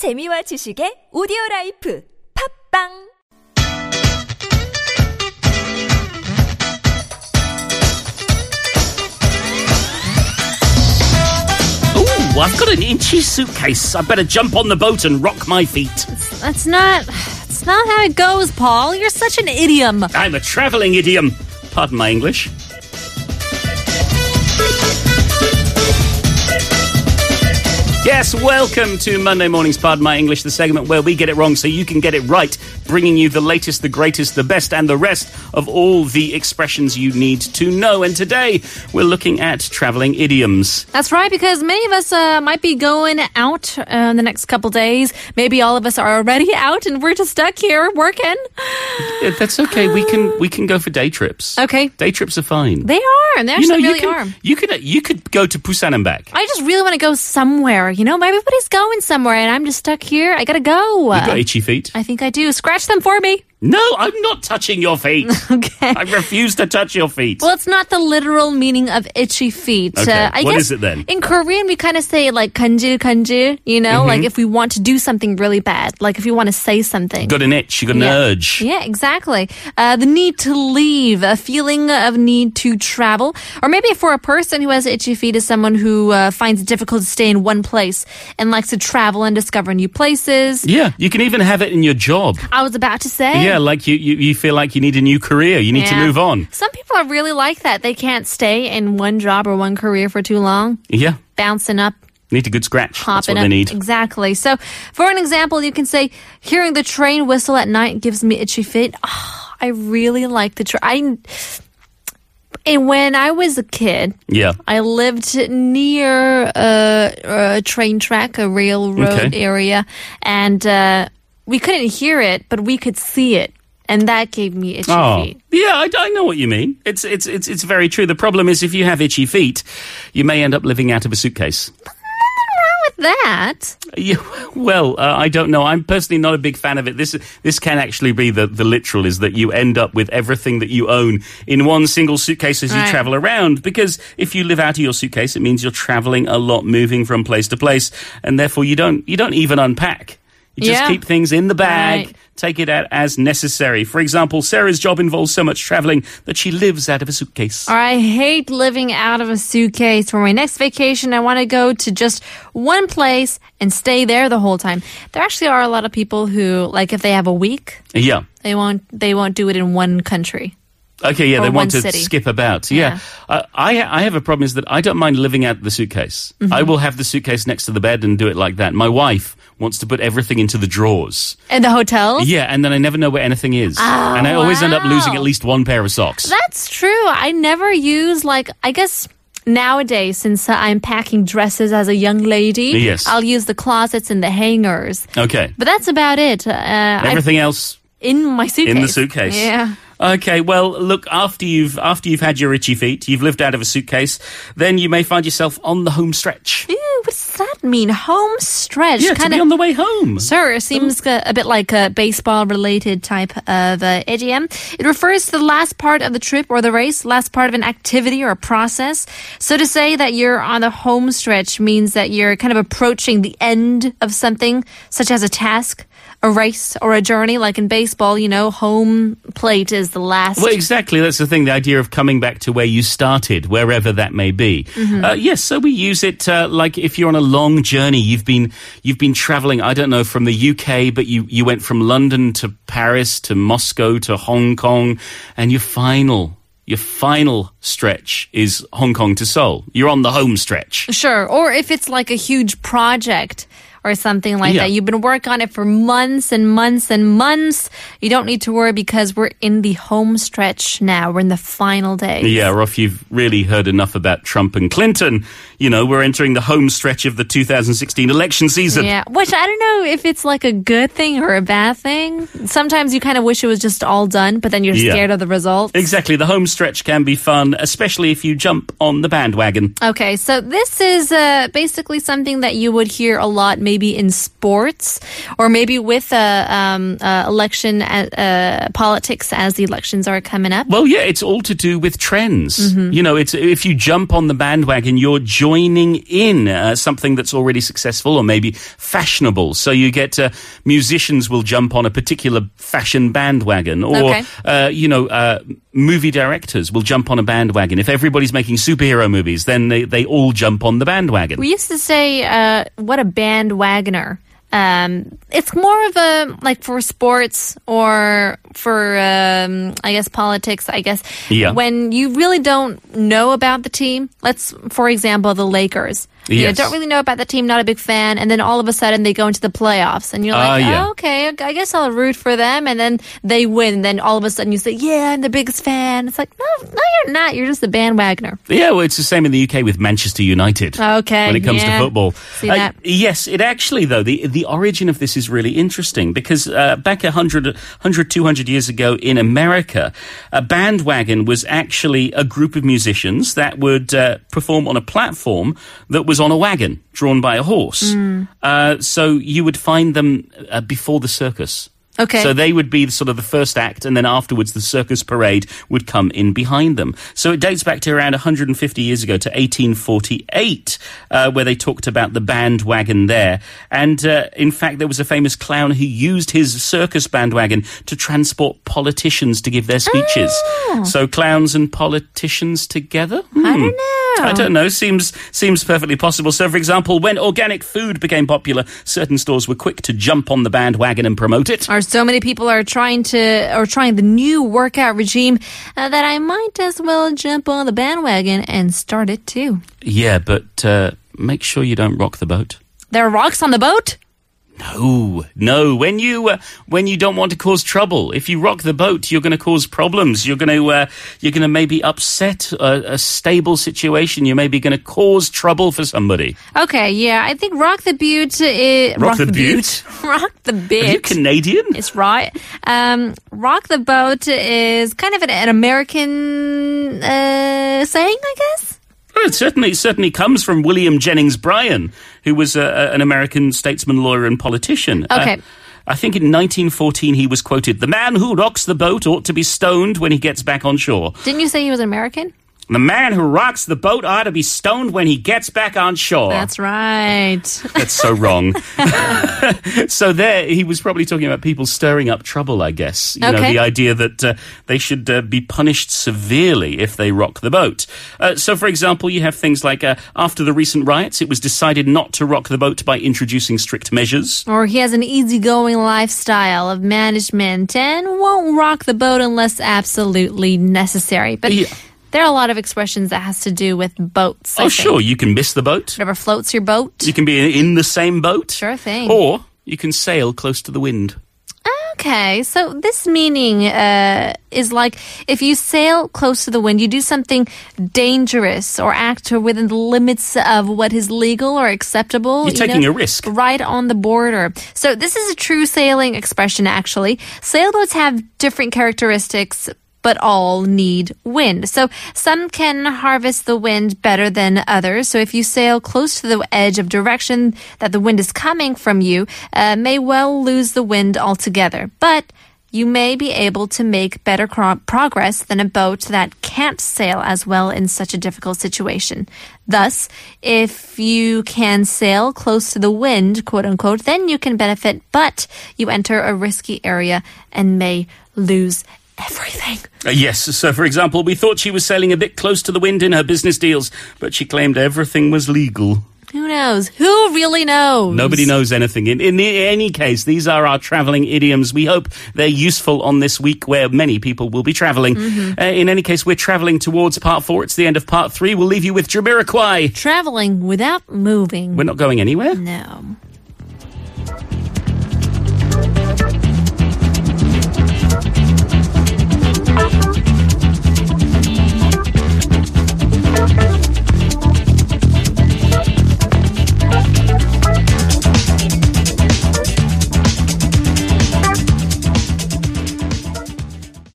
재미와 지식의 오디오 라이프 팝빵 Ooh, I've got an inchy suitcase. I better jump on the boat and rock my feet. That's not. That's not how it goes, Paul. You're such an idiom. I'm a travelling idiom. Pardon my English. Yes, welcome to Monday Morning's Pardon My English, the segment where we get it wrong so you can get it right, bringing you the latest, the greatest, the best, and the rest of all the expressions you need to know. And today we're looking at travelling idioms. That's right, because many of us uh, might be going out uh, in the next couple days. Maybe all of us are already out, and we're just stuck here working. Yeah, That's okay. We can we can go for day trips. Okay. Day trips are fine. They are. They you know, actually you really can, are. You could you could go to Busan and back. I just really want to go somewhere. You know, everybody's going somewhere, and I'm just stuck here. I gotta go. You've got itchy feet. I think I do. Scratch them for me. No, I'm not touching your feet. Okay. I refuse to touch your feet. Well, it's not the literal meaning of itchy feet. Uh, Okay, I what guess is it then? In Korean, we kind of say like kanjil kanjil, you know, Mm-hmm. like if we want to do something really bad, like if you want to say something. got an itch. You got an yeah. urge. Yeah, exactly. Uh, the need to leave, a feeling of need to travel. Or maybe for a person who has itchy feet is someone who uh, finds it difficult to stay in one place and likes to travel and discover new places. Yeah, you can even have it in your job. I was about to say. Yeah, like you, you, you feel like you need a new career. You need to move on. Some people are really like that. They can't stay in one job or one career for too long. Yeah, Bouncing up, need a good scratch. That's hopping what up. they need. Exactly. So, for an example, you can say, hearing the train whistle at night gives me itchy feet. Oh, I really like the train. And when I was a kid, Yeah. I lived near a, a train track, a railroad Okay. area, and uh, we couldn't hear it, but we could see it. And that gave me itchy Oh, feet. yeah, I, I know what you mean. It's, it's, it's, it's very true. The problem is if you have itchy feet, you may end up living out of a suitcase. With that, Yeah, well, uh, I don't know. I'm personally not a big fan of it. This this can actually be the, the literal is that you end up with everything that you own in one single suitcase as you Right. travel around. Because if you live out of your suitcase, it means you're traveling a lot, moving from place to place, and therefore you don't you don't even unpack. You just Yeah. keep things in the bag. Right. Take it out as necessary. For example, Sarah's job involves so much traveling that she lives out of a suitcase. Or I hate living out of a suitcase. For my next vacation, I want to go to just one place and stay there the whole time. There actually are a lot of people who, like, if they have a week, Yeah. they won't they won't do it in one country. Okay, yeah, they want to city. skip about. Yeah, Uh, I I have a problem is that I don't mind living out the suitcase. Mm-hmm. I will have the suitcase next to the bed and do it like that. My wife wants to put everything into the drawers. In the hotel? Yeah, and then I never know where anything is, and I always end up losing at least one pair of socks. That's true. I never use, like, I guess. Nowadays, since I'm packing dresses as a young lady, Yes. I'll use the closets and the hangers. Okay, But that's about it. Uh, I, everything else in my suitcase. in the suitcase. Yeah. Okay, well, look after you've after you've had your itchy feet, you've lived out of a suitcase, then you may find yourself on the home stretch. Ew, what does that mean? Home stretch. Yeah, to Kinda- be on the way home. Sir, it seems a, a bit like a baseball related type of uh, idiom. It refers to the last part of the trip or the race, last part of an activity or a process. So to say that you're on the home stretch means that you're kind of approaching the end of something, such as a task, a race, or a journey. Like in baseball, you know, home plate is the last. Well, exactly. That's the thing. The idea of coming back to where you started, wherever that may be. Mm-hmm. Uh, yes. So we use it uh, like if you're on a long journey. You've been you've been traveling. I don't know from the UK, but you you went from London to Paris to Moscow to Hong Kong, and your final. Your final stretch is Hong Kong to Seoul. You're on the home stretch. Sure. Or if it's like a huge project or something like Yeah. that. You've been working on it for months and months and months. You don't need to worry because we're in the home stretch now. We're in the final days. Yeah, or if you've really heard enough about Trump and Clinton, you know, we're entering the home stretch of the 2016 election season. Yeah, which I don't know if it's like a good thing or a bad thing. Sometimes you kind of wish it was just all done, but then you're Yeah. scared of the results. Exactly. The home stretch can be fun, especially if you jump on the bandwagon. Okay, so this is uh, basically something that you would hear a lot, maybe in sports, or maybe with uh, um, uh, election uh, uh, politics as the elections are coming up. Well, yeah, it's all to do with trends. Mm-hmm. You know, it's if you jump on the bandwagon, you're joining in uh, something that's already successful or maybe fashionable. So you get uh, musicians will jump on a particular fashion bandwagon, or Okay. uh, you know, uh, movie directors will jump on a bandwagon. If everybody's making superhero movies, then they, they all jump on the bandwagon. We used to say, uh, what a bandwagoner. Um, it's more of a like for sports or for um, I guess politics. I guess Yeah. when you really don't know about the team. Let's, for example, the Lakers. You Yes. don't really know about the team, not a big fan, and then all of a sudden they go into the playoffs, and you're like, yeah. oh, okay, I guess I'll root for them, and then they win, and then all of a sudden you say, yeah, I'm the biggest fan. It's like, no, no, you're not. You're just a bandwagoner. Yeah, well, it's the same in the UK with Manchester United. Okay, When it comes yeah. to football. See Uh, that? yes, it actually, though, the, the origin of this is really interesting because uh, back 100, 100, 200 years ago in America, a bandwagon was actually a group of musicians that would uh, perform on a platform that was on a wagon drawn by a horse. Mm. Uh, so you would find them uh, before the circus. Okay. So they would be sort of the first act, and then afterwards the circus parade would come in behind them. So it dates back to around 150 years ago to 1848, uh, where they talked about the bandwagon there. And uh, in fact, there was a famous clown who used his circus bandwagon to transport politicians to give their speeches. So clowns and politicians together? I don't Hmm. know. I don't know. Seems seems perfectly possible. So, for example, when organic food became popular, certain stores were quick to jump on the bandwagon and promote it. So many people are trying to or trying the new workout regime uh, that I might as well jump on the bandwagon and start it too. Yeah, but uh, make sure you don't rock the boat. There are rocks on the boat. No, no. When you uh, when you don't want to cause trouble, if you rock the boat, you're going to cause problems. You're going to uh, you're going to maybe upset a, a stable situation. You're maybe going to cause trouble for somebody. Okay, yeah, I think rock the butte. Is, Rock the butte? rock the Are you. Canadian? It's right. Um, rock the boat is kind of an, an American uh, saying, I guess. Well, it certainly certainly comes from William Jennings Bryan, who was a, a- an American statesman, lawyer, and politician. Uh, Okay. I think in 1914 he was quoted, "The man who rocks the boat ought to be stoned when he gets back on shore. Didn't you say he was an American? The man who rocks the boat ought to be stoned when he gets back on shore." That's right. That's so wrong. so there, he was probably talking about people stirring up trouble. I guess you know the idea that uh, they should uh, be punished severely if they rock the boat. Uh, so, for example, you have things like uh, after the recent riots, it was decided not to rock the boat by introducing strict measures. or he has an easygoing lifestyle of management and won't rock the boat unless absolutely necessary. But Yeah. There are a lot of expressions that has to do with boats. I oh, think. sure, you can miss the boat. Whatever floats your boat. You can be in the same boat. Sure thing. Or you can sail close to the wind. Okay, so this meaning uh, is like if you sail close to the wind, you do something dangerous or act within the limits of what is legal or acceptable. You're you taking know, a risk. Right on the border. So this is a true sailing expression, actually. Sailboats have different characteristics. But all need wind. So some can harvest the wind better than others. So if you sail close to the edge of direction that the wind is coming from you, uh, may well lose the wind altogether. But you may be able to make better progress than a boat that can't sail as well in such a difficult situation. Thus, if you can sail close to the wind, quote unquote, then you can benefit, but you enter a risky area and may lose everything. Uh, yes, so for example, we thought she was sailing a bit close to the wind in her business deals, but she claimed everything was legal. Who knows? Who really knows? Nobody knows anything. In, in any case, these are our traveling idioms. We hope they're useful on this week where many people will be traveling. Uh, in any case, we're traveling towards part four. It's the end of part three. We'll leave you with Jamiroquai. Traveling without moving. We're not going anywhere. no.